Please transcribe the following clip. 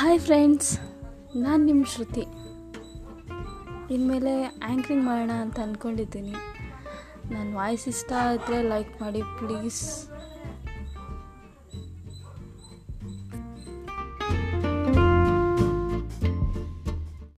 Hi friends ನಾನು ನಿಮ್ಮ ಶ್ರುತಿ. ಇನ್ಮೇಲೆ ಆ್ಯಂಕ್ರಿಂಗ್ ಮಾಡೋಣ ಅಂತ ಅಂದ್ಕೊಂಡಿದ್ದೀನಿ ನನ್ನ ವಾಯ್ಸ್ ಇಷ್ಟ ಆದರೆ ಲೈಕ್ ಮಾಡಿ ಪ್ಲೀಸ್